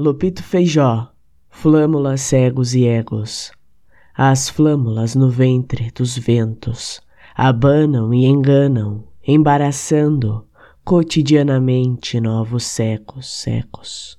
Lupito Feijó, flâmulas cegos e egos. As flâmulas no ventre dos ventos abanam e enganam, embaraçando cotidianamente novos secos, secos.